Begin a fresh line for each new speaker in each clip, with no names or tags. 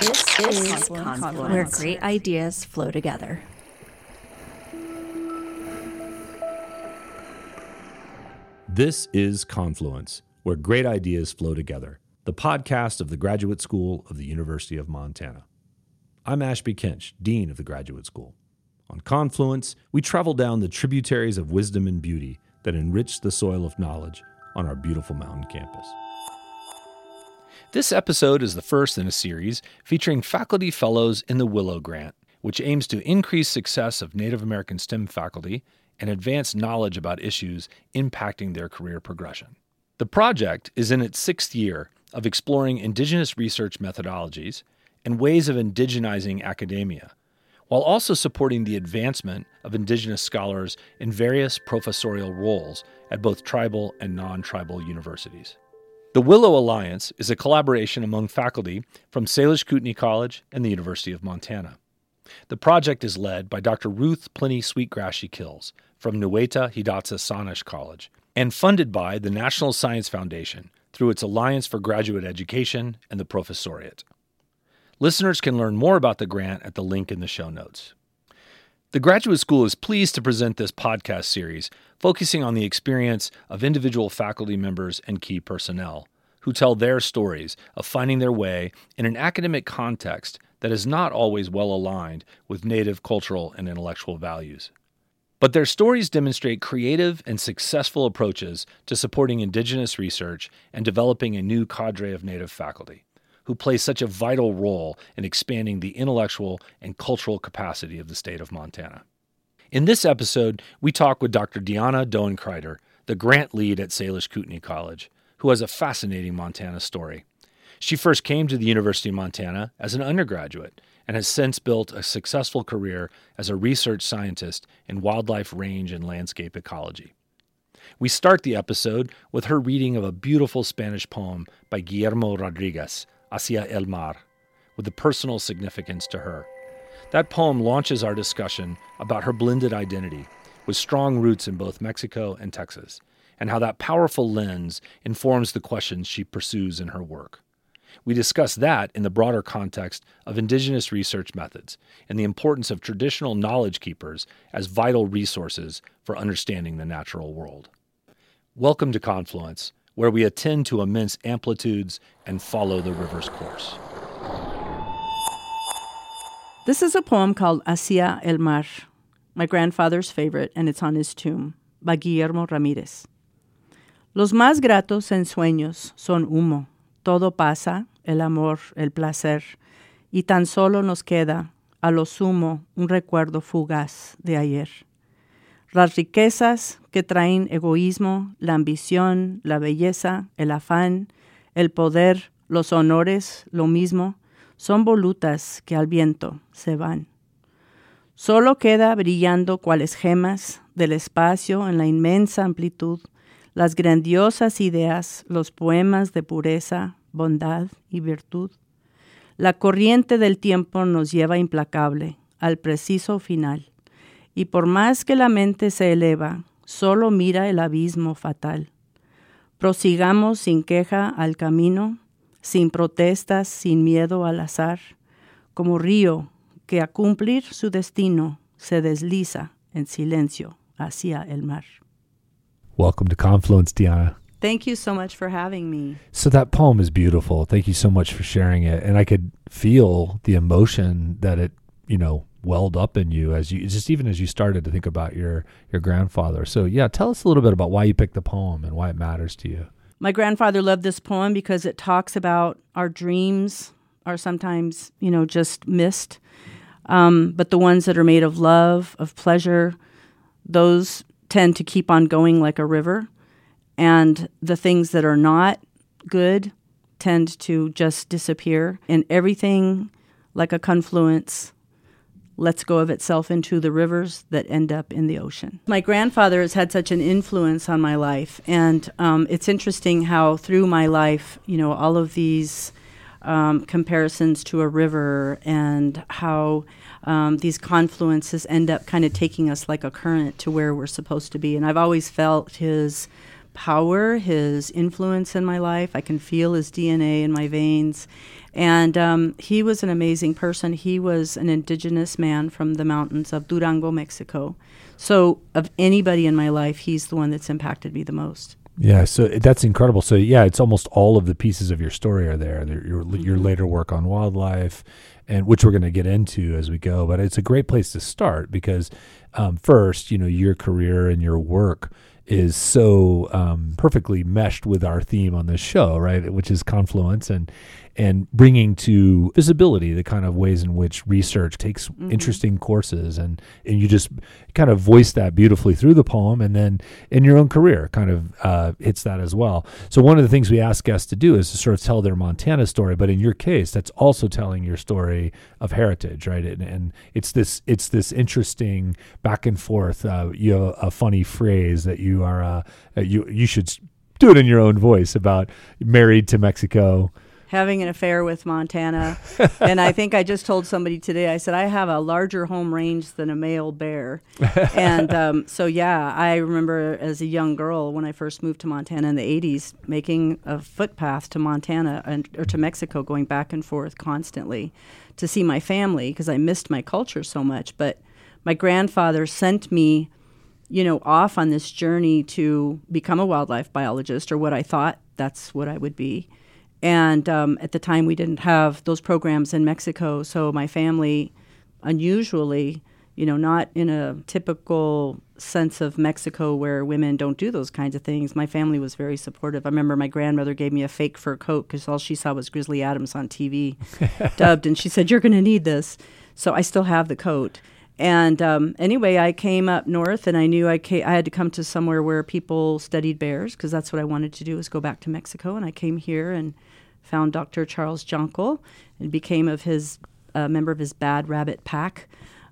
This is Confluence, where great ideas flow together.
This is Confluence, where great ideas flow together, the podcast of the Graduate School of the University of Montana. I'm Ashby Kinch, Dean of the Graduate School. On Confluence, we travel down the tributaries of wisdom and beauty that enrich the soil of knowledge on our beautiful mountain campus.
This episode is the first in a series featuring faculty fellows in the Willow Grant, which aims to increase success of Native American STEM faculty and advance knowledge about issues impacting their career progression. The project is in its sixth year of exploring Indigenous research methodologies and ways of indigenizing academia, while also supporting the advancement of Indigenous scholars in various professorial roles at both tribal and non tribal universities. The Willow Alliance is a collaboration among faculty from Salish Kootenai College and the University of Montana. The project is led by Dr. Ruth Plenty Sweetgrass Kills from Nueta Hidatsa Sahnish College and funded by the National Science Foundation through its Alliance for Graduate Education and the Professoriate. Listeners can learn more about the grant at the link in the show notes. The Graduate School is pleased to present this podcast series focusing on the experience of individual faculty members and key personnel who tell their stories of finding their way in an academic context that is not always well aligned with Native cultural and intellectual values. But their stories demonstrate creative and successful approaches to supporting Indigenous research and developing a new cadre of Native faculty who play such a vital role in expanding the intellectual and cultural capacity of the state of Montana. In this episode, we talk with Dr. Diana Doan-Crider, the grant lead at Salish Kootenai College, who has a fascinating Montana story. She first came to the University of Montana as an undergraduate and has since built a successful career as a research scientist in wildlife range and landscape ecology. We start the episode with her reading of a beautiful Spanish poem by Guillermo Rodriguez Hacia el Mar, with a personal significance to her. That poem launches our discussion about her blended identity, with strong roots in both Mexico and Texas, and how that powerful lens informs the questions she pursues in her work. We discuss that in the broader context of Indigenous research methods and the importance of traditional knowledge keepers as vital resources for understanding the natural world. Welcome to Confluence, where we attend to immense amplitudes and follow the river's course.
This is a poem called Hacia el Mar, my grandfather's favorite, and it's on his tomb, by Guillermo Ramírez. Los más gratos ensueños son humo, todo pasa, el amor, el placer, y tan solo nos queda, a lo sumo, un recuerdo fugaz de ayer. Las riquezas que traen egoísmo, la ambición, la belleza, el afán, el poder, los honores, lo mismo, son volutas que al viento se van. Solo queda brillando cuales gemas del espacio en la inmensa amplitud, las grandiosas ideas, los poemas de pureza, bondad y virtud. La corriente del tiempo nos lleva implacable al preciso final y por más que la mente se eleva, solo mira el abismo fatal. Prosigamos sin queja al camino, sin protestas, sin miedo al azar, como río que a cumplir su destino se desliza en silencio hacia el mar.
Welcome to Confluence, Deanna.
Thank you so much for having me.
So that poem is beautiful. Thank you so much for sharing it. And I could feel the emotion that it, you know, welled up in you as you just even as you started to think about your your grandfather. So yeah, tell us a little bit about why you picked the poem and why it matters to you.
My grandfather loved this poem because it talks about our dreams are sometimes, you know, just missed. Um, but the ones that are made of love, of pleasure, those tend to keep on going like a river. And the things that are not good tend to just disappear. And everything, like a confluence, lets go of itself into the rivers that end up in the ocean. My grandfather has had such an influence on my life, and um, it's interesting how through my life, you know, all of these um, comparisons to a river and how um, these confluences end up kind of taking us like a current to where we're supposed to be. And I've always felt his power, his influence in my life. I can feel his DNA in my veins. And um, he was an amazing person. He was an indigenous man from the mountains of Durango, Mexico. So, of anybody in my life, he's the one that's impacted me the most.
Yeah, so that's incredible. So yeah, it's almost all of the pieces of your story are there. Your mm-hmm. your later work on wildlife, and which we're going to get into as we go. But it's a great place to start because um, first, you know, your career and your work is so um, perfectly meshed with our theme on this show, right? Which is confluence and and bringing to visibility the kind of ways in which research takes mm-hmm. interesting courses. And and you just kind of voice that beautifully through the poem and then in your own career kind of uh, hits that as well. So one of the things we ask guests to do is to sort of tell their montana story but in your case that's also telling your story of heritage right? And, and it's this it's this interesting back and forth uh, you have a funny phrase that you are uh, you you should do it in your own voice about married to mexico
having an affair with Montana. and I think I just told somebody today, I said, I have a larger home range than a male bear. and um, so, yeah, I remember as a young girl when I first moved to Montana in the 80s, making a footpath to Montana and, or to Mexico, going back and forth constantly to see my family because I missed my culture so much. But my grandfather sent me you know, off on this journey to become a wildlife biologist, or what I thought that's what I would be. And um, at the time, we didn't have those programs in Mexico. So my family, unusually, you know, not in a typical sense of Mexico where women don't do those kinds of things. My family was very supportive. I remember my grandmother gave me a fake fur coat because all she saw was Grizzly Adams on TV, dubbed, and she said, "You're going to need this." So I still have the coat. And um, anyway, I came up north, and I knew I, I had to come to somewhere where people studied bears because that's what I wanted to do was go back to Mexico. And I came here and found Dr. Charles Jonkel and became of his a uh, member of his Bad Rabbit Pack.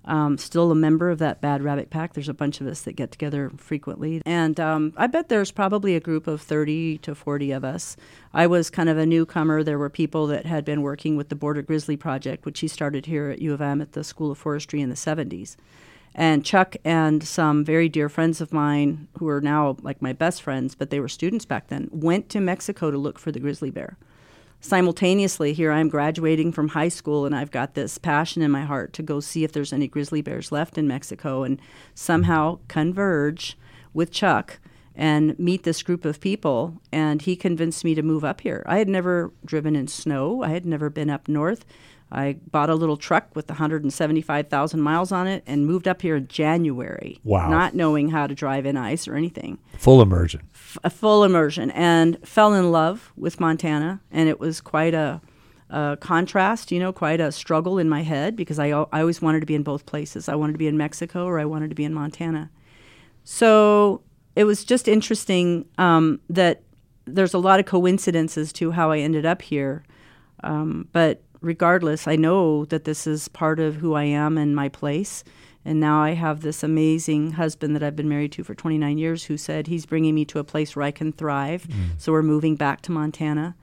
Um, still a member of that Bad Rabbit Pack. There's a bunch of us that get together frequently. And um, I bet there's probably a group of 30 to 40 of us. I was kind of a newcomer. There were people that had been working with the Border Grizzly Project, which he started here at U of M at the School of Forestry in the 70s. And Chuck and some very dear friends of mine, who are now like my best friends, but they were students back then, went to Mexico to look for the grizzly bear simultaneously here i'm graduating from high school and i've got this passion in my heart to go see if there's any grizzly bears left in mexico and somehow converge with chuck and meet this group of people. And he convinced me to move up here. I had never driven in snow. I had never been up north I bought a little truck with 175,000 miles on it and moved up here in January.
Wow.
Not knowing how to drive in ice or anything.
Full immersion.
F- a full immersion. And fell in love with Montana. And it was quite a, a, contrast, you know, quite a struggle in my head because I, I always wanted to be in both places. I wanted to be in Mexico or I wanted to be in Montana. So it was just interesting um, that there's a lot of coincidences to how I ended up here. Um, but regardless, I know that this is part of who I am and my place. And now I have this amazing husband that I've been married to for 29 years who said he's bringing me to a place where I can thrive. Mm. So we're moving back to Montana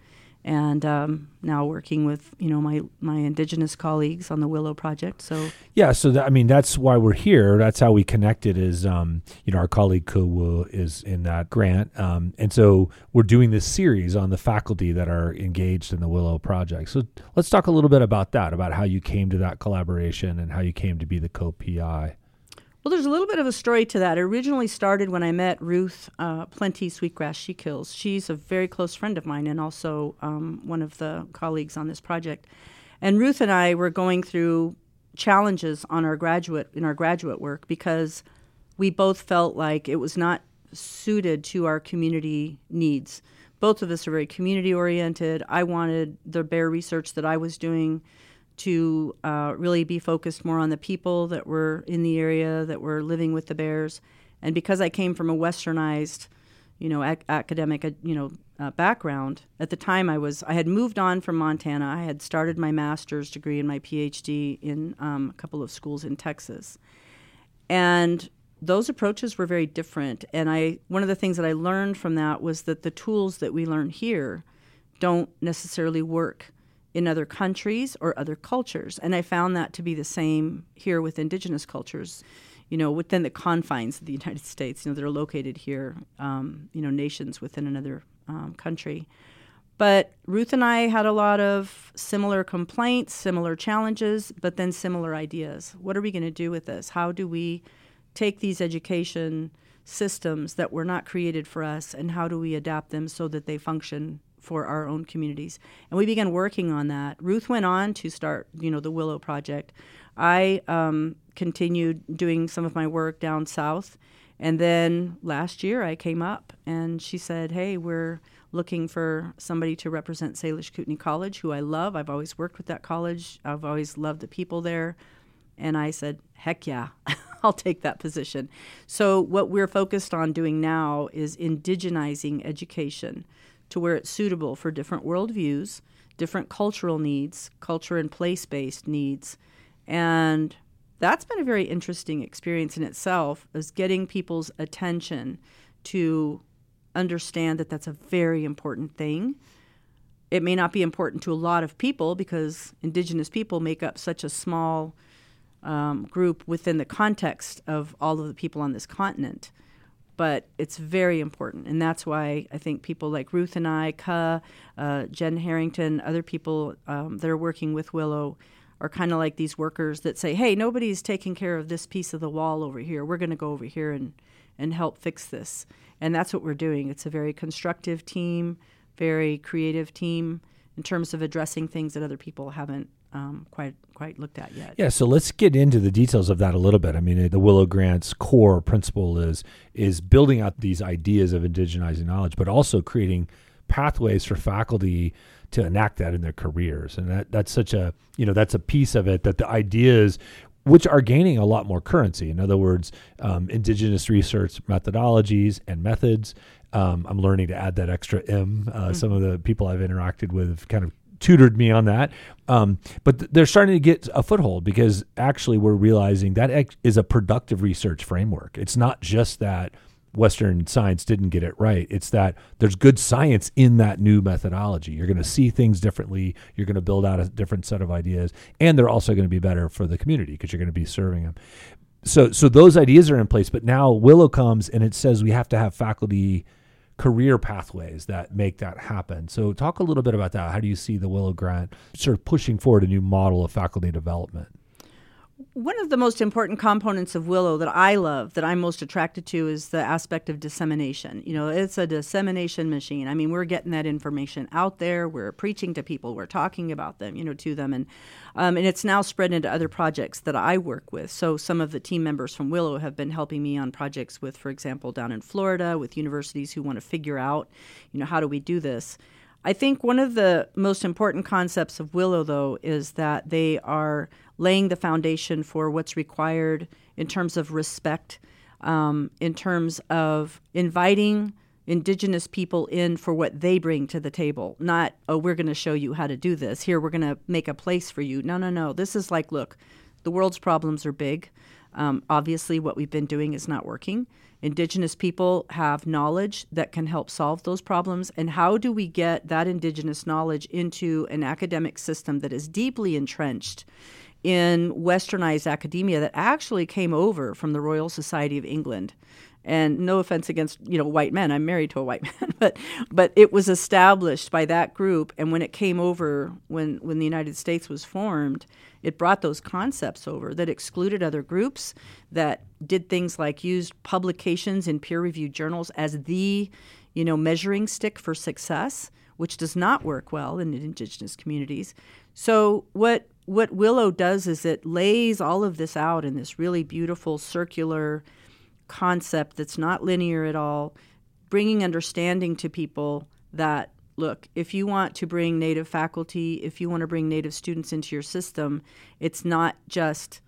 and um, now working with you know my my indigenous colleagues on the Willow project. So
yeah, so that, I mean that's why we're here. That's how we connected. Is um, you know our colleague Kuwu is in that grant, um, and so we're doing this series on the faculty that are engaged in the Willow project. So let's talk a little bit about that, about how you came to that collaboration and how you came to be the co PI.
Well, there's a little bit of a story to that. It originally started when I met Ruth uh, Plenty Sweetgrass She Kills. She's a very close friend of mine and also um, one of the colleagues on this project. And Ruth and I were going through challenges on our graduate in our graduate work because we both felt like it was not suited to our community needs. Both of us are very community oriented. I wanted the bear research that I was doing to uh, really be focused more on the people that were in the area that were living with the bears. And because I came from a westernized, you know, ac- academic, uh, you know, uh, background, at the time I was I had moved on from Montana. I had started my master's degree and my PhD in um, a couple of schools in Texas, and those approaches were very different. And I one of the things that I learned from that was that the tools that we learn here don't necessarily work in other countries or other cultures. And I found that to be the same here with indigenous cultures. you know, within the confines of the United States. You know, they're located here, um, you know, nations within another um, country. But Ruth and I had a lot of similar complaints, similar challenges, but then similar ideas. What are we going to do with this? How do we take these education systems that were not created for us and how do we adapt them so that they function for our own communities? And we began working on that. Ruth went on to start, you know, the Willow Project. I um, continued doing some of my work down south. And then last year I came up and she said, Hey, we're looking for somebody to represent Salish Kootenai College, who I love. I've always worked with that college, I've always loved the people there. And I said, Heck yeah, I'll take that position. So, what we're focused on doing now is indigenizing education to where it's suitable for different worldviews, different cultural needs, culture and place based needs. And that's been a very interesting experience in itself, is getting people's attention to understand that that's a very important thing. It may not be important to a lot of people because indigenous people make up such a small um, group within the context of all of the people on this continent. But it's very important. And that's why I think people like Ruth and I, Ka, uh, Jen Harrington, other people um, that are working with Willow are kind of like these workers that say, hey, nobody's taking care of this piece of the wall over here. We're going to go over here and, and help fix this. And that's what we're doing. It's a very constructive team, very creative team in terms of addressing things that other people haven't um, quite quite looked at yet.
Yeah, so let's get into the details of that a little bit. I mean, the Willow Grant's core principle is is building out these ideas of indigenizing knowledge, but also creating pathways for faculty to enact that in their careers. And that that's such a you know that's a piece of it that the ideas which are gaining a lot more currency. In other words, um, indigenous research methodologies and methods. Um, I'm learning to add that extra M. Uh, mm-hmm. Some of the people I've interacted with kind of tutored me on that. Um, but th- they're starting to get a foothold because actually we're realizing that is a productive research framework. It's not just that Western science didn't get it right. It's that there's good science in that new methodology. You're going to see things differently. You're going to build out a different set of ideas, and they're also going to be better for the community because you're going to be serving them. So, so those ideas are in place. But now Willow comes and it says we have to have faculty career pathways that make that happen. So, talk a little bit about that. How do you see the Willow Grant sort of pushing forward a new model of faculty development?
One of the most important components of Willow that I love, that I'm most attracted to, is the aspect of dissemination. You know, it's a dissemination machine. I mean, we're getting that information out there. We're preaching to people. We're talking about them, you know, to them, and um, and it's now spread into other projects that I work with. So some of the team members from Willow have been helping me on projects with, for example, down in Florida, with universities who want to figure out, you know, how do we do this. I think one of the most important concepts of Willow, though, is that they are laying the foundation for what's required in terms of respect, um, in terms of inviting indigenous people in for what they bring to the table. Not, oh, we're going to show you how to do this. Here, we're going to make a place for you. No, no, no. This is like, look, the world's problems are big. Um, obviously, what we've been doing is not working. Indigenous people have knowledge that can help solve those problems. And how do we get that Indigenous knowledge into an academic system that is deeply entrenched in westernized academia that actually came over from the Royal Society of England? and no offense against you know white men i'm married to a white man but but it was established by that group and when it came over when when the united states was formed it brought those concepts over that excluded other groups, that did things like used publications in peer reviewed journals as the you know, measuring stick for success, which does not work well in indigenous communities. So what what Willow does is it lays all of this out in this really beautiful circular concept that's not linear at all, bringing understanding to people that look, if you want to bring Native faculty, if you want to bring Native students into your system, it's not just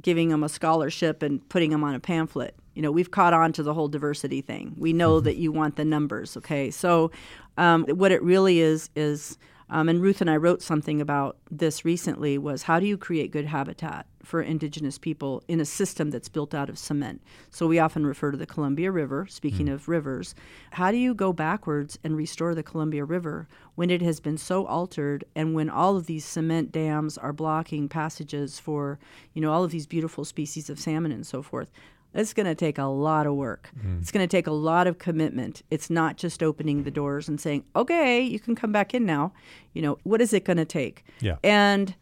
giving them a scholarship and putting them on a pamphlet. You know, we've caught on to the whole diversity thing. We know mm-hmm. that you want the numbers, okay? So, um, what it really is is Um, and Ruth and I wrote something about this recently was how do you create good habitat for indigenous people in a system that's built out of cement? So we often refer to the Columbia River, speaking mm. of rivers. How do you go backwards and restore the Columbia River when it has been so altered and when all of these cement dams are blocking passages for, you know, all of these beautiful species of salmon and so forth? It's going to take a lot of work. Mm. It's going to take a lot of commitment. It's not just opening the doors and saying, "Okay, you can come back in now." You know, what is it going to take?
Yeah.
And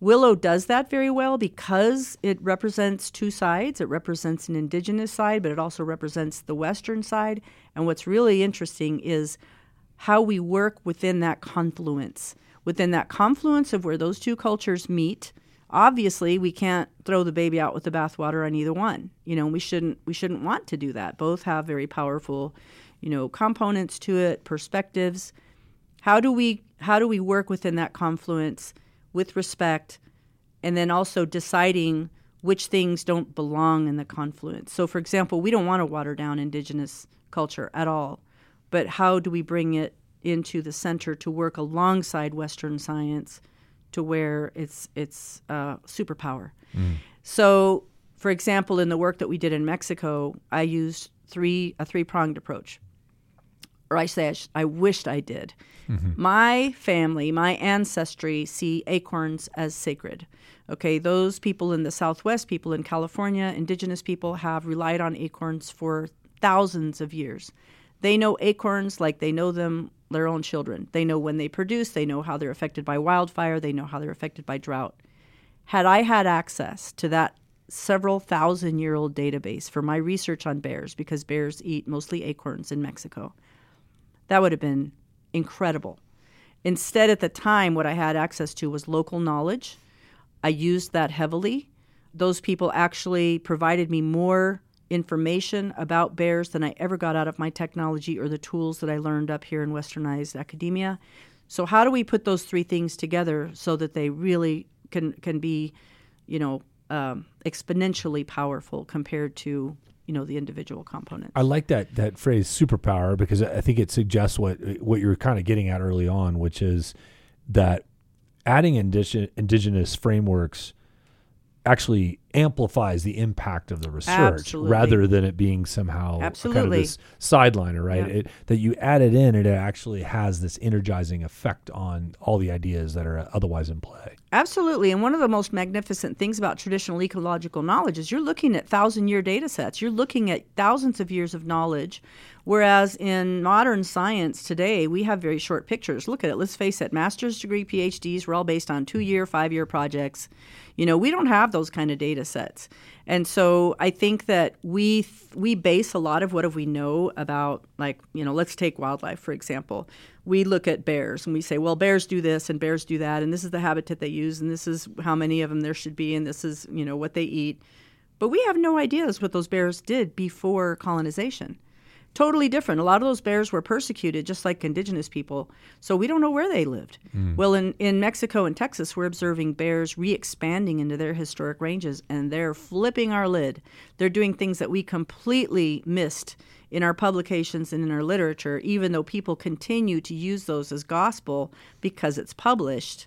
Willow does that very well because it represents two sides. It represents an indigenous side, but it also represents the western side. And what's really interesting is how we work within that confluence, within that confluence of where those two cultures meet obviously we can't throw the baby out with the bathwater on either one. You know we shouldn't we shouldn't want to do that. Both have very powerful you know components to it perspectives. How do we how do we work within that confluence with respect and then also deciding which things don't belong in the confluence? So for example we don't want to water down indigenous culture at all but how do we bring it into the center to work alongside western science to where it's it's uh, superpower. Mm. So, for example, in the work that we did in Mexico, I used three a three pronged approach, or I say I, sh- I wished I did. Mm-hmm. My family, my ancestry, see acorns as sacred. Okay, those people in the Southwest, people in California, indigenous people have relied on acorns for thousands of years. They know acorns like they know them their own children. They know when they produce, they know how they're affected by wildfire, they know how they're affected by drought. Had I had access to that several thousand year old database for my research on bears, because bears eat mostly acorns in Mexico, that would have been incredible. Instead, at the time, what I had access to was local knowledge. I used that heavily. Those people actually provided me more information about bears than I ever got out of my technology or the tools that I learned up here in westernized academia. So how do we put those three things together so that they really can can be, you know, um, exponentially powerful compared to you know the individual components.
I like that that phrase superpower because I think it suggests what what you're kind of getting at early on, which is that adding indig- indigenous frameworks actually amplifies the impact of the research
Absolutely.
rather than it being somehow
Absolutely.
kind of this sideliner, right? Yeah. It, that you add it in, and it actually has this energizing effect on all the ideas that are otherwise in play.
Absolutely. And one of the most magnificent things about traditional ecological knowledge is you're looking at thousand year data sets. You're looking at thousands of years of knowledge. Whereas in modern science today, we have very short pictures. Look at it. Let's face it, master's degree PhDs were all based on two year, five year projects. You know, we don't have those kind of data sets. And so I think that we we base a lot of what we know about like, you know, let's take wildlife for example. We look at bears and we say, well, bears do this and bears do that and this is the habitat they use and this is how many of them there should be and this is, you know, what they eat. But we have no ideas what those bears did before colonization totally different. A lot of those bears were persecuted, just like indigenous people. So we don't know where they lived. Mm. Well, in, in Mexico and Texas, we're observing bears re expanding into their historic ranges, and they're flipping our lid. They're doing things that we completely missed in our publications and in our literature, even though people continue to use those as gospel because it's published.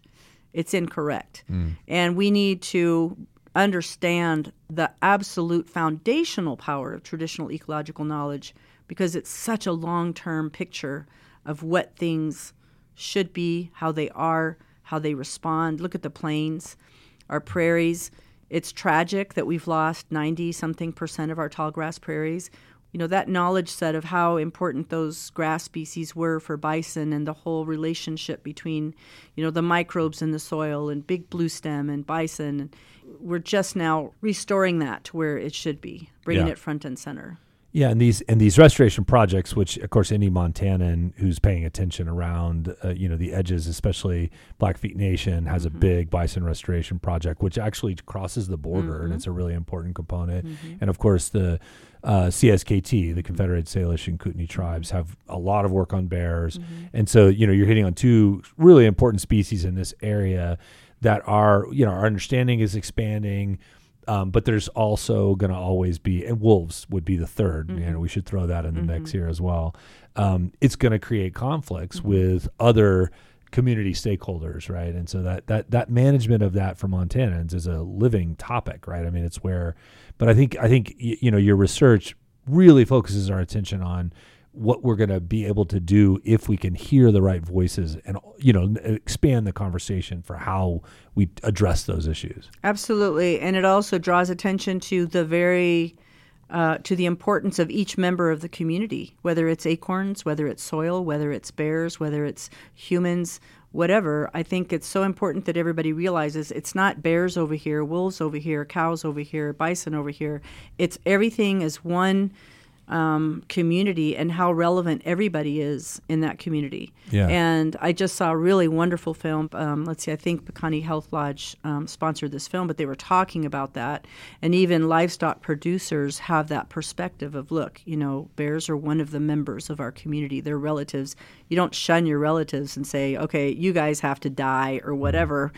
It's incorrect. Mm. And we need to understand the absolute foundational power of traditional ecological knowledge because it's such a long term picture of what things should be, how they are, how they respond. Look at the plains, our prairies. It's tragic that we've lost 90 something percent of our tall grass prairies. You know, that knowledge set of how important those grass species were for bison and the whole relationship between, you know, the microbes in the soil and big bluestem and bison. We're just now restoring that to where it should be, bringing
yeah.
it front and center.
Yeah, and these and these restoration projects, which of course any Montanan who's paying attention around, uh, you know, the edges, especially Blackfeet Nation, has mm-hmm. a big bison restoration project, which actually crosses the border, mm-hmm. and it's a really important component. Mm-hmm. And of course, the uh, CSKT, the Confederated Salish and Kootenai tribes, have a lot of work on bears, mm-hmm. and so you know you're hitting on two really important species in this area that are you know our understanding is expanding um, but there's also going to always be, and wolves would be the 3rd mm-hmm. You know, we should throw that in the mm-hmm. mix here as well. Um, it's going to create conflicts mm-hmm. with other community stakeholders, right? And so that that that management of that for Montanans is a living topic, right? I mean, it's where, but I think I think you know your research really focuses our attention on what we're going to be able to do if we can hear the right voices and you know expand the conversation for how we address those issues.
Absolutely. And it also draws attention to the very uh, to the importance of each member of the community whether it's acorns whether it's soil whether it's bears whether it's humans whatever. I think it's so important that everybody realizes it's not bears over here wolves over here cows over here bison over here. It's everything is one um, community and how relevant everybody is in that community.
Yeah.
And I just saw a really wonderful film. Um, let's see, I think Piikani Health Lodge um, sponsored this film, but they were talking about that. And even livestock producers have that perspective of look, you know, bears are one of the members of our community, they're relatives. You don't shun your relatives and say, okay, you guys have to die or whatever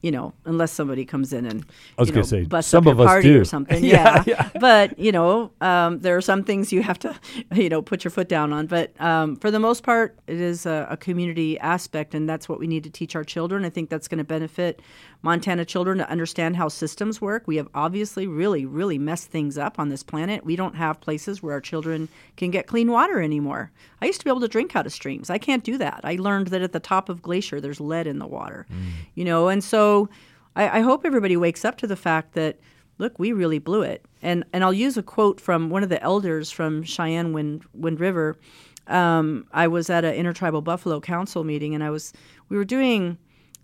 you know, unless somebody comes in and
I was
going
to say
bust
some
up
of
your
us
party
do
or something.
yeah,
yeah. but you know, um, there are some things you have to, you know, put your foot down on. But um, for the most part, it is a, a, community aspect, and that's what we need to teach our children. I think that's going to benefit Montana children to understand how systems work. We have obviously really, really messed things up on this planet. We don't have places where our children can get clean water anymore. I used to be able to drink out of streams. I can't do that. I learned that at the top of Glacier, there's lead in the water, mm. you know, and so I, I hope everybody wakes up to the fact that look, we really blew it. And and I'll use a quote from one of the elders from Cheyenne Wind Wind River. Um, I was at an intertribal buffalo council meeting, and I was we were doing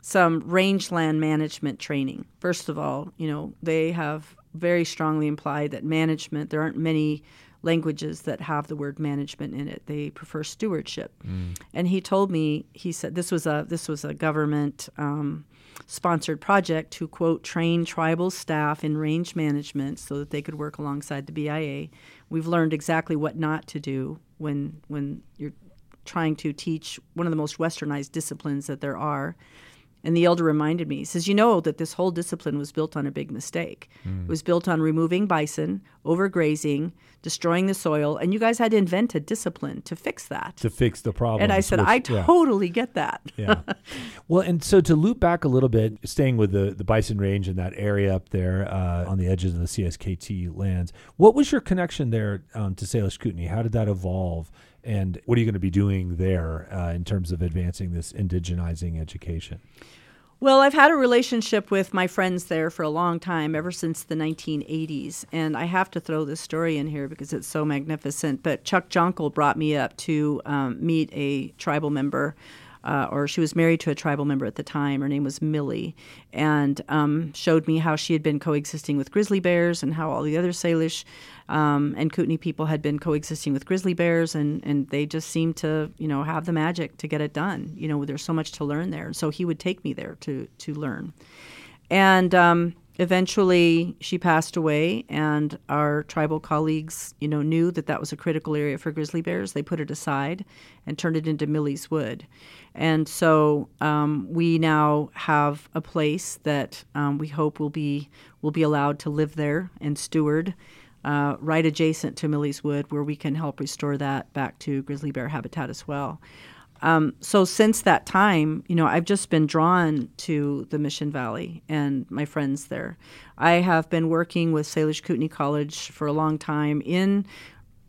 some rangeland management training. First of all, you know they have very strongly implied that management. There aren't many languages that have the word management in it. They prefer stewardship. Mm. And he told me he said this was a this was a government. Um, sponsored project to quote train tribal staff in range management so that they could work alongside the BIA. We've learned exactly what not to do when when you're trying to teach one of the most westernized disciplines that there are. And the elder reminded me, he says, You know that this whole discipline was built on a big mistake. Mm. It was built on removing bison, overgrazing, destroying the soil, and you guys had to invent a discipline to fix that.
To fix the problem.
And I said, which, I totally get that.
yeah. Well, and so to loop back a little bit, staying with the, the bison range and that area up there uh, on the edges of the CSKT lands, what was your connection there um, to Salish Kootenai? How did that evolve? And what are you going to be doing there uh, in terms of advancing this indigenizing education?
Well, I've had a relationship with my friends there for a long time, ever since the 1980s. And I have to throw this story in here because it's so magnificent. But Chuck Jonkel brought me up to um, meet a tribal member uh, or she was married to a tribal member at the time. Her name was Millie, and um, showed me how she had been coexisting with grizzly bears and how all the other Salish um, and Kootenai people had been coexisting with grizzly bears, and, and they just seemed to, you know, have the magic to get it done. You know, there's so much to learn there. So he would take me there to, to learn. And um, eventually she passed away and our tribal colleagues you know knew that that was a critical area for grizzly bears they put it aside and turned it into millie's wood and so um, we now have a place that um, we hope will be will be allowed to live there and steward uh, right adjacent to Millie's Wood, where we can help restore that back to grizzly bear habitat as well. Um, so since that time, you know, I've just been drawn to the Mission Valley and my friends there. I have been working with Salish Kootenai College for a long time in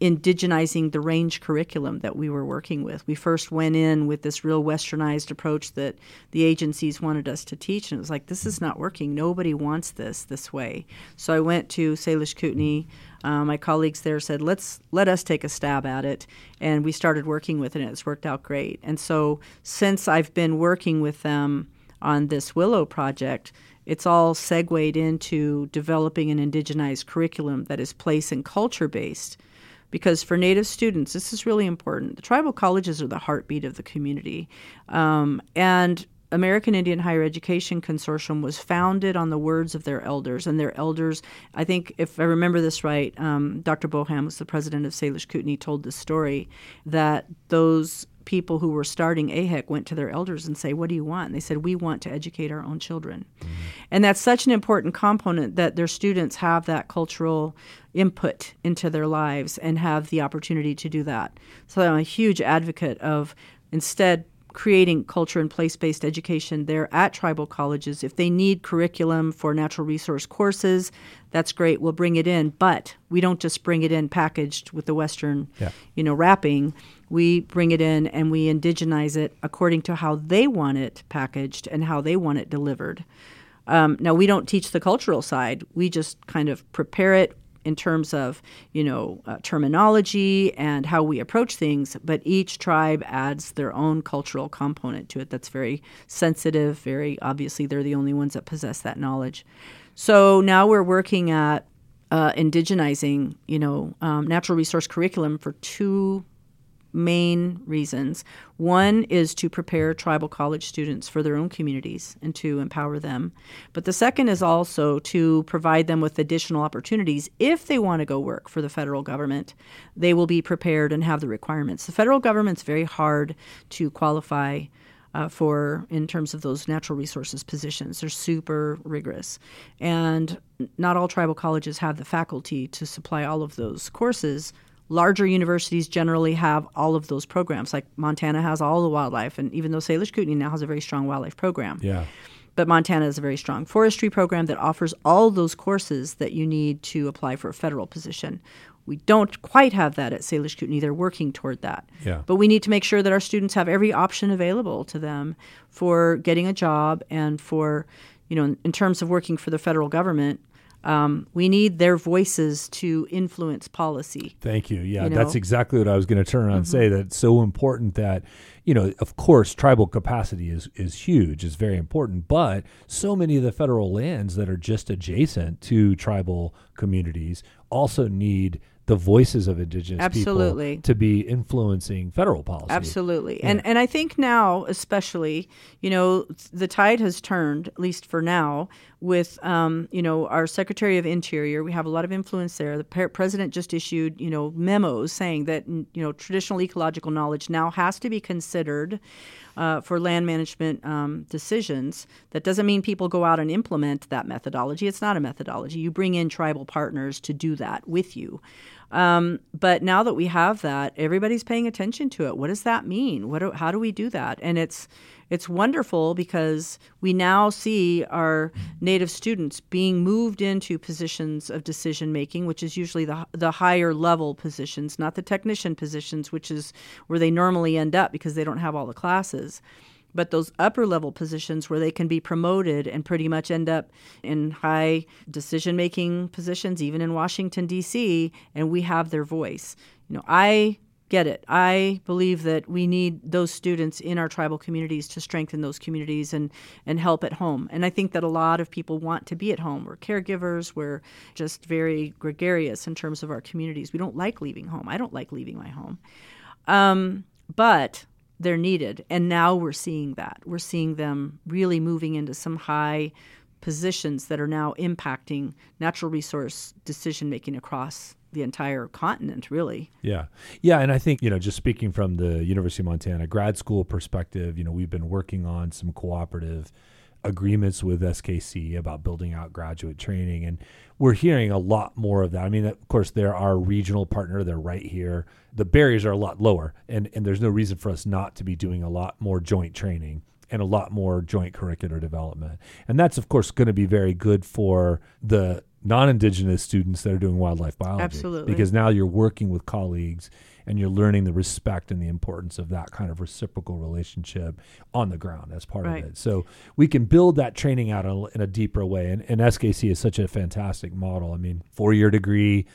indigenizing the range curriculum that we were working with. We first went in with this real westernized approach that the agencies wanted us to teach, and it was like, this is not working. Nobody wants this this way. So I went to Salish Kootenai. Uh, my colleagues there said, let's let us take a stab at it, and we started working with it, and it's worked out great. And so since I've been working with them on this Willow project, it's all segued into developing an indigenized curriculum that is place and culture based because for Native students, this is really important. The tribal colleges are the heartbeat of the community. Um, and American Indian Higher Education Consortium was founded on the words of their elders, and their elders, I think, if I remember this right, um, Dr. Boham was the president of Salish Kootenai, told the story that those people who were starting AIHEC went to their elders and say, "What do you want?" And they said, "We want to educate our own children," mm-hmm. and that's such an important component that their students have that cultural input into their lives and have the opportunity to do that. So I'm a huge advocate of instead creating culture and place based education there at tribal colleges. If they need curriculum for natural resource courses, that's great. We'll bring it in, but we don't just bring it in packaged with the Western, yeah. you know, wrapping. We bring it in and we indigenize it according to how they want it packaged and how they want it delivered. Um, now we don't teach the cultural side. We just kind of prepare it in terms of you know uh, terminology and how we approach things but each tribe adds their own cultural component to it that's very sensitive very obviously they're the only ones that possess that knowledge. So now we're working at uh, indigenizing you know um, natural resource curriculum for two main reasons. One is to prepare tribal college students for their own communities and to empower them. But the second is also to provide them with additional opportunities. If they want to go work for the federal government, they will be prepared and have the requirements. The federal government's very hard to qualify. Uh, for in terms of those natural resources positions. They're super rigorous. And not all tribal colleges have the faculty to supply all of those courses larger universities generally have all of those programs. Like Montana has all the wildlife, and even though Salish Kootenai now has a very strong wildlife program.
Yeah.
But Montana is a very strong forestry program that offers all those courses that you need to apply for a federal position. We don't quite have that at Salish Kootenai. They're working toward that.
Yeah.
But we need to make sure that our students have every option available to them for getting a job and for, you know, in terms of working for the federal government – um, we need their voices to influence policy.
Thank you. Yeah, you know? that's exactly what I was going to turn around mm-hmm. and say. That's so important that, you know, of course, tribal capacity is is huge, is very important. But so many of the federal lands that are just adjacent to tribal communities also need the voices of indigenous
Absolutely.
people to be influencing federal policy.
Absolutely. Yeah. And and I think now especially, you know, the tide has turned at least for now with um, you know, our Secretary of Interior, we have a lot of influence there. The president just issued, you know, memos saying that you know, traditional ecological knowledge now has to be considered uh, for land management um, decisions. That doesn't mean people go out and implement that methodology. It's not a methodology. You bring in tribal partners to do that with you. Um, but now that we have that, everybody's paying attention to it. What does that mean? What do, how do we do that? And it's it's wonderful because we now see our native students being moved into positions of decision making, which is usually the the higher level positions, not the technician positions, which is where they normally end up because they don't have all the classes but those upper level positions where they can be promoted and pretty much end up in high decision making positions, even in Washington, D.C., and we have their voice. You know, I get it. I believe that we need those students in our tribal communities to strengthen those communities and, and help at home. And I think that a lot of people want to be at home. We're caregivers, we're just very gregarious in terms of our communities. We don't like leaving home. I don't like leaving my home. Um, but they're needed. And now we're seeing that. We're seeing them really moving into some high positions that are now impacting natural resource decision making across the entire continent, really.
Yeah. Yeah. And I think, you know, just speaking from the University of Montana grad school perspective, you know, we've been working on some cooperative agreements with SKC about building out graduate training. And we're hearing a lot more of that. I mean, of course, they're our regional partner, they're right here. The barriers are a lot lower, and, and there's no reason for us not to be doing a lot more joint training and a lot more joint curricular development. And that's, of course, going to be very good for the non indigenous students that are doing wildlife biology.
Absolutely.
Because now you're working with colleagues and you're learning the respect and the importance of that kind of reciprocal relationship on the ground as part
right.
of it. So we can build that training out in a deeper way. And, and SKC is such a fantastic model. I mean, four year degree,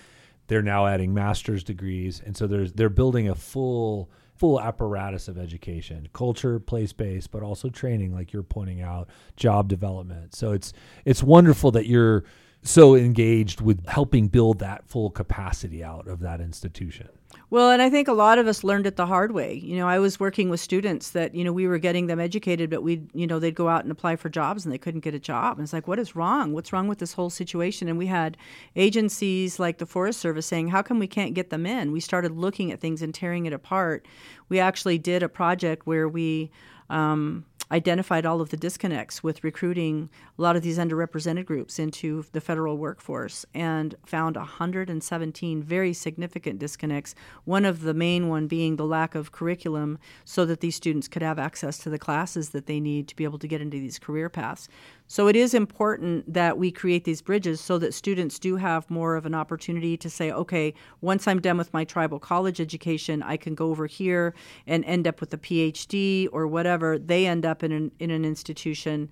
they're now adding master's degrees, and so there's they're building a full full apparatus of education, culture, place based, but also training, like you're pointing out, job development. So it's it's wonderful that you're so engaged with helping build that full capacity out of that institution.
Well, and I think a lot of us learned it the hard way. You know, I was working with students that, you know, we were getting them educated, but we, you know, they'd go out and apply for jobs and they couldn't get a job. And it's like, what is wrong? What's wrong with this whole situation? And we had agencies like the Forest Service saying, how come we can't get them in? We started looking at things and tearing it apart. We actually did a project where we, um, identified all of the disconnects with recruiting a lot of these underrepresented groups into the federal workforce and found 117 very significant disconnects. One of the main one being the lack of curriculum so that these students could have access to the classes that they need to be able to get into these career paths. So it is important that we create these bridges so that students do have more of an opportunity to say, okay, once I'm done with my tribal college education, I can go over here and end up with a PhD or whatever. They end up in an, in an institution,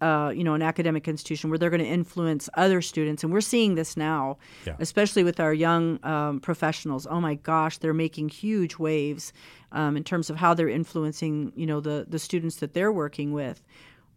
uh, you know, an academic institution where they're going to influence other students. And we're seeing this now,
Yeah.
especially with our young um, professionals. Oh my gosh, they're making huge waves um, in terms of how they're influencing, you know, the, the students that they're working with.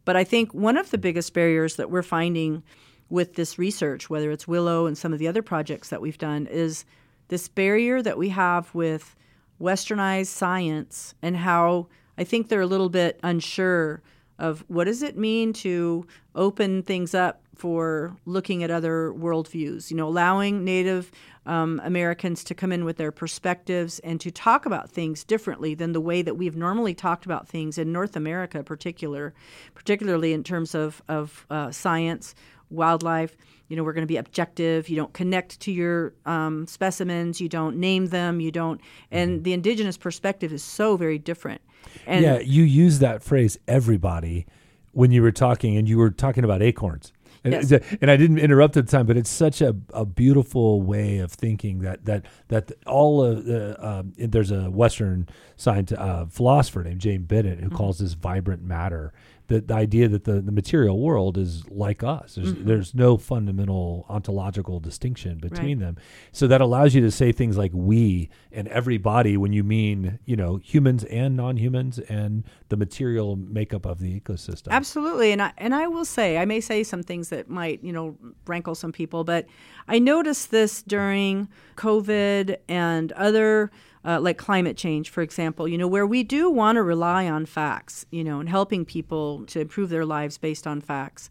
But I think one of the biggest barriers that we're finding with this research, whether it's Willow and some of the other projects that we've done, is this barrier that we have with westernized science and how I think they're a little bit unsure of what does it mean to open things up for looking at other worldviews, you know, allowing Native um, Americans to come in with their perspectives and to talk about things differently than the way that we've normally talked about things in North America, particular, particularly in terms of of uh, science, wildlife. You know, we're going to be objective. You don't connect to your um, specimens. You don't name them. You don't. And the indigenous perspective is so very different. And
yeah, you use that phrase "everybody" when you were talking, and you were talking about acorns. And,
Yes.
and I didn't interrupt at the time, but it's such a, a beautiful way of thinking that that that all of the um, there's a Western scientist, uh, philosopher named Jane Bennett
Mm-hmm.
who calls this vibrant matter. The, the idea that the, the material world is like us. There's,
Mm-hmm.
there's no fundamental ontological distinction between them. So that allows you to say things like we and everybody when you mean, you know, humans and non-humans and the material makeup of the ecosystem.
Absolutely, and I and I will say I may say some things that might you know rankle some people, but I noticed this during COVID and other. Uh, like climate change, for example, you know, where we do want to rely on facts, you know, and helping people to improve their lives based on facts.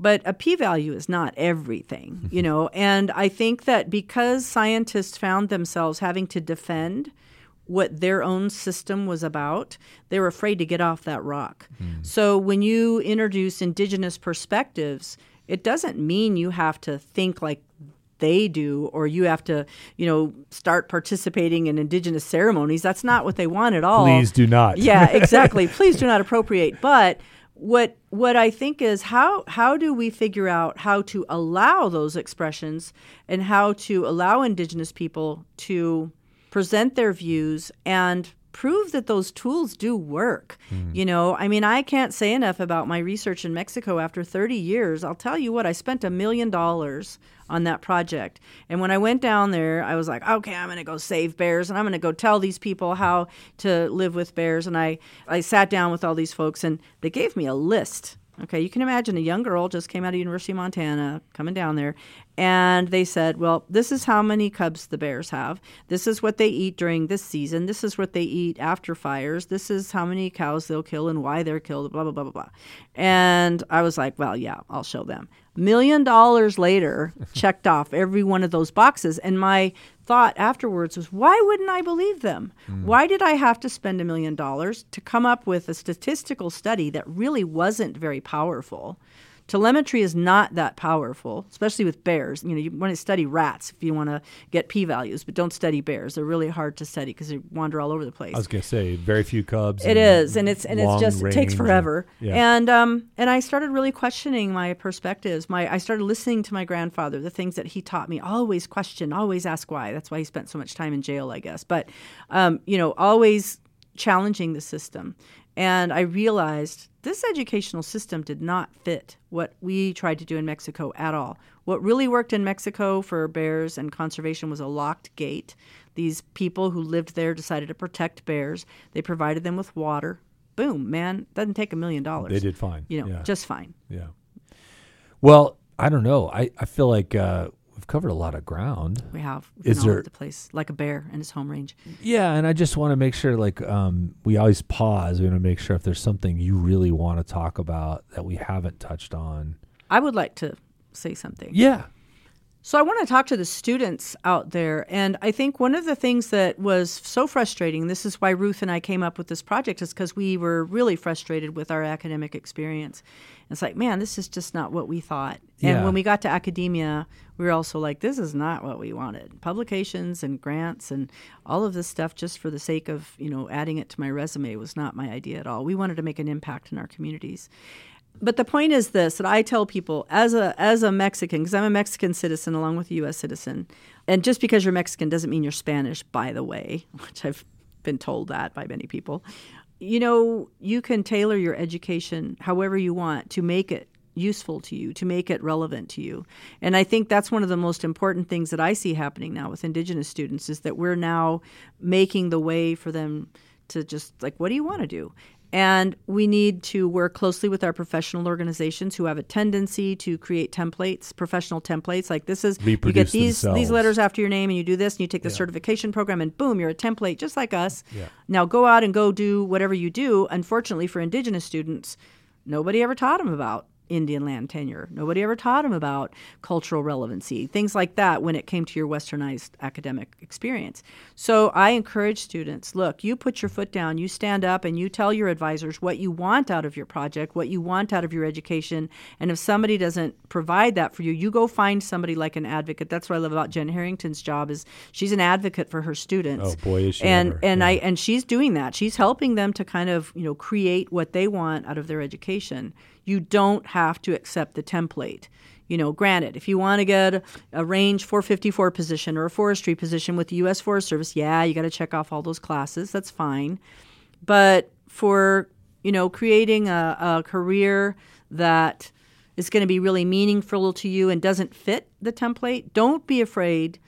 But a p value is not everything, you know, and I think that because scientists found themselves having to defend what their own system was about, they were afraid to get off that rock. So when you introduce indigenous perspectives, it doesn't mean you have to think like they do or you have to, you know, start participating in indigenous ceremonies. That's not what they want at all.
Please do not.
Yeah, exactly. Please do not appropriate. But what what I think is how how do we figure out how to allow those expressions and how to allow indigenous people to present their views and prove that those tools do work. Hmm. You know, I mean, I can't say enough about my research in Mexico after 30 years. I'll tell you what, I spent a million dollars on that project. And when I went down there, I was like, okay, I'm going to go save bears and I'm going to go tell these people how to live with bears. And I, I sat down with all these folks and they gave me a list. Okay, you can imagine a young girl just came out of University of Montana coming down there, and they said, Well, this is how many cubs the bears have. This is what they eat during this season. This is what they eat after fires. This is how many cows they'll kill and why they're killed, blah, blah, blah, blah, blah. And I was like, Well, yeah, I'll show them. Million dollars later, checked off every one of those boxes. And my thought afterwards was, why wouldn't I believe them? Hmm. Why did I have to spend a million dollars to come up with a statistical study that really wasn't very powerful? Telemetry is not that powerful, especially with bears. You know, you want to study rats if you want to get p-values, but don't study bears. They're really hard to study because they wander all over the place.
I was gonna say very few cubs.
It
and
is, and it's and it's just it takes forever.
Yeah.
And um and I started really questioning my perspectives. My I started listening to my grandfather, the things that he taught me. Always question, always ask why. That's why he spent so much time in jail, I guess. But um, you know, always challenging the system. And I realized this educational system did not fit what we tried to do in Mexico at all. What really worked in Mexico for bears and conservation was a locked gate. These people who lived there decided to protect bears. They provided them with water. Boom, man, doesn't take a million dollars.
They did fine.
You know,
yeah.
just fine.
yeah. Well, I don't know. I, I feel like uh, covered a lot of ground.
We have we've
Is
all
there-
over the place like a bear in his home range.
Yeah, and I just want to make sure, like, um, we always pause. We want to make sure if there's something you really want to talk about that we haven't touched on.
I would like to say something.
Yeah.
So I want to talk to the students out there. And I think one of the things that was so frustrating, this is why Ruth and I came up with this project, is because we were really frustrated with our academic experience. It's like, man, this is just not what we thought. And
Yeah.
when we got to academia, we were also like, this is not what we wanted. Publications and grants and all of this stuff just for the sake of, you know, adding it to my resume was not my idea at all. We wanted to make an impact in our communities. But the point is this that I tell people as a as a Mexican because I'm a Mexican citizen along with a US citizen. And just because you're Mexican doesn't mean you're Spanish by the way, which I've been told that by many people. You know, you can tailor your education however you want to make it useful to you, to make it relevant to you. And I think that's one of the most important things that I see happening now with indigenous students is that we're now making the way for them to just like what do you want to do? And we need to work closely with our professional organizations who have a tendency to create templates, professional templates. Like this is you get these
themselves.
these letters after your name, and you do this, and you take the certification program, and boom, you're a template just like us.
Yeah.
Now go out and go do whatever you do. Unfortunately, for Indigenous students, nobody ever taught them about Indian land tenure. Nobody ever taught them about cultural relevancy, things like that when it came to your westernized academic experience. So I encourage students look, you put your foot down, you stand up, and you tell your advisors what you want out of your project, what you want out of your education. And if somebody doesn't provide that for you, you go find somebody like an advocate. That's what I love about Jen Harrington's job is she's an advocate for her students.
Oh, boy, is she
And
ever.
and
Yeah.
I and she's doing that. She's helping them to kind of, you know, create what they want out of their education. You don't have to accept the template. You know, granted, if you want to get a range 454 position or a forestry position with the U.S. Forest Service, yeah, you got to check off all those classes. That's fine. But for, you know, creating a, a career that is going to be really meaningful to you and doesn't fit the template, don't be afraid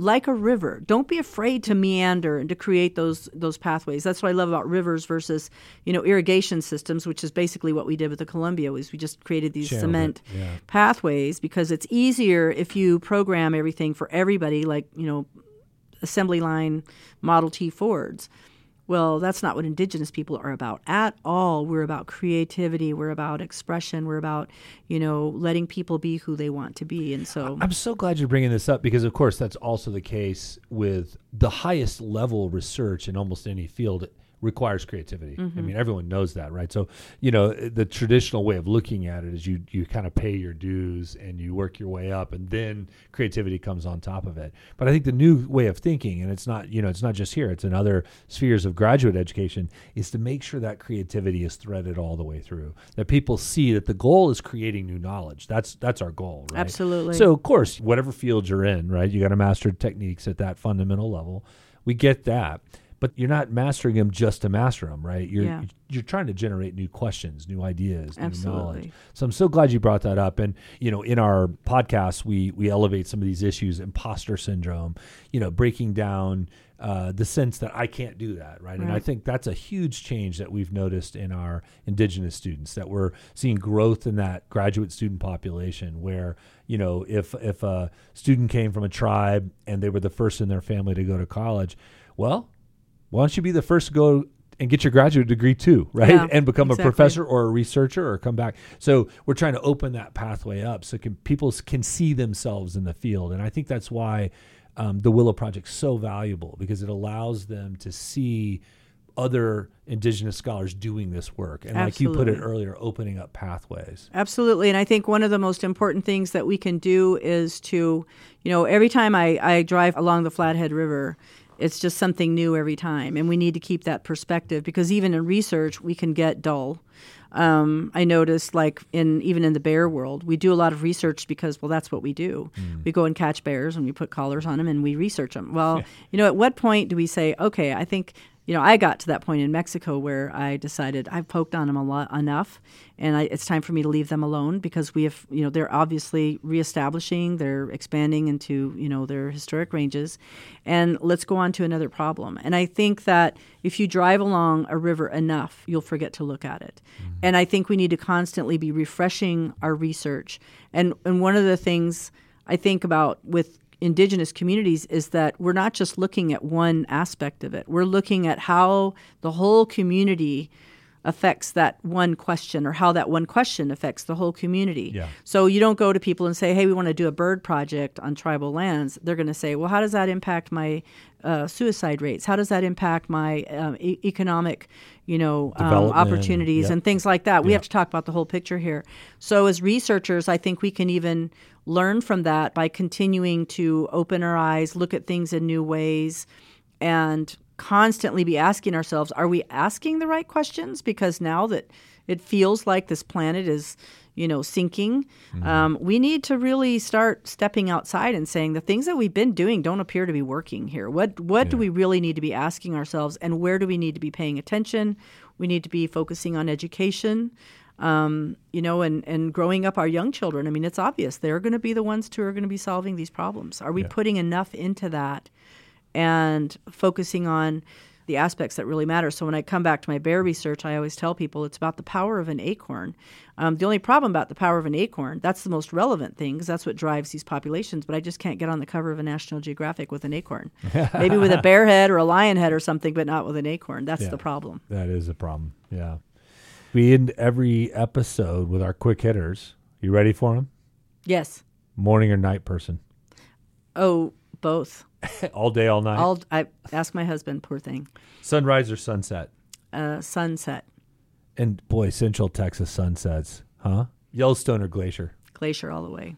like a river. Don't be afraid to meander and to create those those pathways. That's what I love about rivers versus you know irrigation systems, which is basically what we did with the Columbia. Was we just created these
Channeled
cement
yeah.
pathways because it's easier if you program everything for everybody, like you know assembly line Model T Fords. Well, that's not what Indigenous people are about at all. We're about creativity. We're about expression. We're about, you know, letting people be who they want to be. And so,
I'm so glad you're bringing this up because, of course, that's also the case with the highest level research in almost any field requires creativity. I mm-hmm. mean, everyone knows that, right? So, you know, the traditional way of looking at it is you you kind of pay your dues and you work your way up, and then creativity comes on top of it. But I think the new way of thinking, and it's not you know, it's not just here; it's in other spheres of graduate education, is to make sure that creativity is threaded all the way through. That people see that the goal is creating new knowledge. That's that's our goal, right?
Absolutely.
So, of course, whatever field you're in, right, you got to master techniques at that fundamental level. We get that, but you're not mastering them just to master them, right? You're
Yeah.
you're trying to generate new questions, new ideas, new knowledge. So I'm so glad you brought that up. And you know, in our podcast, we we elevate some of these issues: imposter syndrome, you know, breaking down. Uh, the sense that I can't do that, right? And I think that's a huge change that we've noticed in our Indigenous students. That we're seeing growth in that graduate student population, where you know, if if a student came from a tribe and they were the first in their family to go to college, well, why don't you be the first to go and get your graduate degree too, right?
Yeah,
and become
exactly.
a professor or a researcher or come back. So we're trying to open that pathway up so can people can see themselves in the field, and I think that's why um, the Willow Project's so valuable because it allows them to see other indigenous scholars doing this work, and like you put it earlier, opening up pathways.
Absolutely. And I think one of the most important things that we can do is to, you know, every time I, I drive along the Flathead River, it's just something new every time. And we need to keep that perspective because even in research, we can get dull. Um, I noticed, like in even in the bear world, we do a lot of research because, well, that's what we do. We go and catch bears and we put collars on them and we research them. Well, you know, at what point do we say, okay, I think you know, I got to that point in Mexico where I decided I've poked on them a lot enough, and I, it's time for me to leave them alone because we have, you know, they're obviously reestablishing, they're expanding into, you know, their historic ranges, and let's go on to another problem. And I think that if you drive along a river enough, you'll forget to look at it. Mm-hmm. And I think we need to constantly be refreshing our research. And and one of the things I think about with indigenous communities is that we're not just looking at one aspect of it. We're looking at how the whole community affects that one question or how that one question affects the whole community.
Yeah.
So you don't go to people and say, "Hey, we want to do a bird project on tribal lands." They're going to say, "Well, how does that impact my uh, suicide rates? How does that impact my um, e- economic, you know, um, opportunities
yep.
and things like that?" We have to talk about the whole picture here. So as researchers, I think we can even learn from that by continuing to open our eyes, look at things in new ways, and constantly be asking ourselves are we asking the right questions? Because now that it feels like this planet is you know sinking um, we need to really start stepping outside and saying the things that we've been doing don't appear to be working here. What what do we really need to be asking ourselves and where do we need to be paying attention? We need to be focusing on education um, you know, and, and growing up our young children. I mean, it's obvious they're going to be the ones who are going to be solving these problems. Are we putting enough into that and focusing on the aspects that really matter? So when I come back to my bear research, I always tell people it's about the power of an acorn. Um, the only problem about the power of an acorn, that's the most relevant thing because that's what drives these populations. But I just can't get on the cover of a National Geographic with an acorn. Maybe with a bear head or a lion head or something, but not with an acorn. That's
Yeah.
the problem.
That is a problem. Yeah. We end every episode with our quick hitters. You ready for them?
Yes.
Morning or night person?
Oh, both.
all day, all night.
I'll I ask my husband. Poor thing.
Sunrise or sunset?
Uh, sunset,
And boy, Central Texas sunsets, huh? Yellowstone or Glacier?
glacier all the way.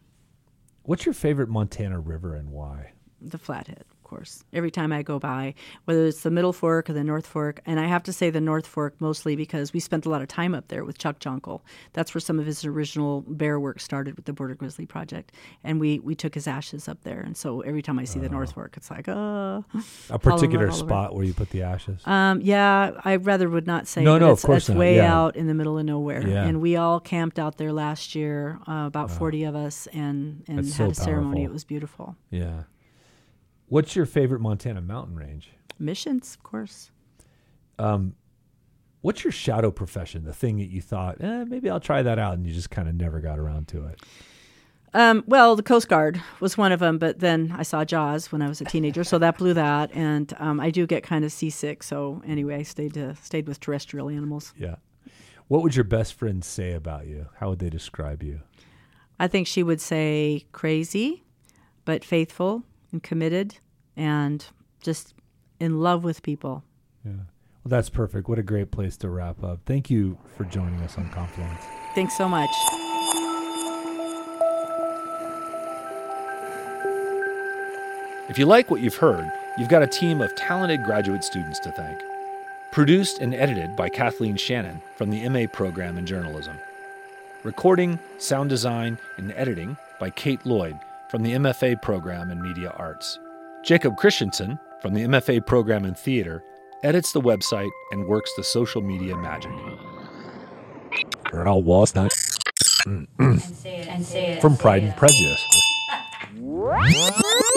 What's your favorite Montana river and why?
The Flathead, course. Every time I go by, whether it's the Middle Fork or the North Fork, and I have to say the North Fork mostly because we spent a lot of time up there with Chuck Jonkel. That's where some of his original bear work started with the Border Grizzly Project, and we we took his ashes up there. And so every time I see the North Fork, it's like, oh,
A particular spot where you put the ashes?
Um, yeah, I rather would not say.
No, no, of
it's,
course not,
way
yeah.
out in the middle of nowhere,
Yeah.
and we all camped out there last year, uh, about forty of us, and and
That's
had
so
a ceremony.
powerful.
It was beautiful.
yeah. What's your favorite Montana mountain range?
Missions, of course.
Um, what's your shadow profession? The thing that you thought, eh, maybe I'll try that out, and you just kind of never got around to it.
Um, well, the Coast Guard was one of them, but then I saw Jaws when I was a teenager, so that blew that, and um, I do get kind of seasick. So anyway, I stayed to, stayed with terrestrial animals.
Yeah. What would your best friend say about you? How would they describe you?
I think she would say crazy, but faithful and committed, and just in love with people.
Yeah. Well, that's perfect. What a great place to wrap up. Thank you for joining us on Confluence.
Thanks so much.
If you like what you've heard, you've got a team of talented graduate students to thank. Produced and edited by Kathleen Shannon from the MA program in journalism. Recording, sound design, and editing by Kate Lloyd from the MFA program in media arts. Jacob Christensen from the MFA program in theater edits the website and works the social media magic.
Earl was not
and say it. And say it.
from Pride and Prejudice.
Prejudice.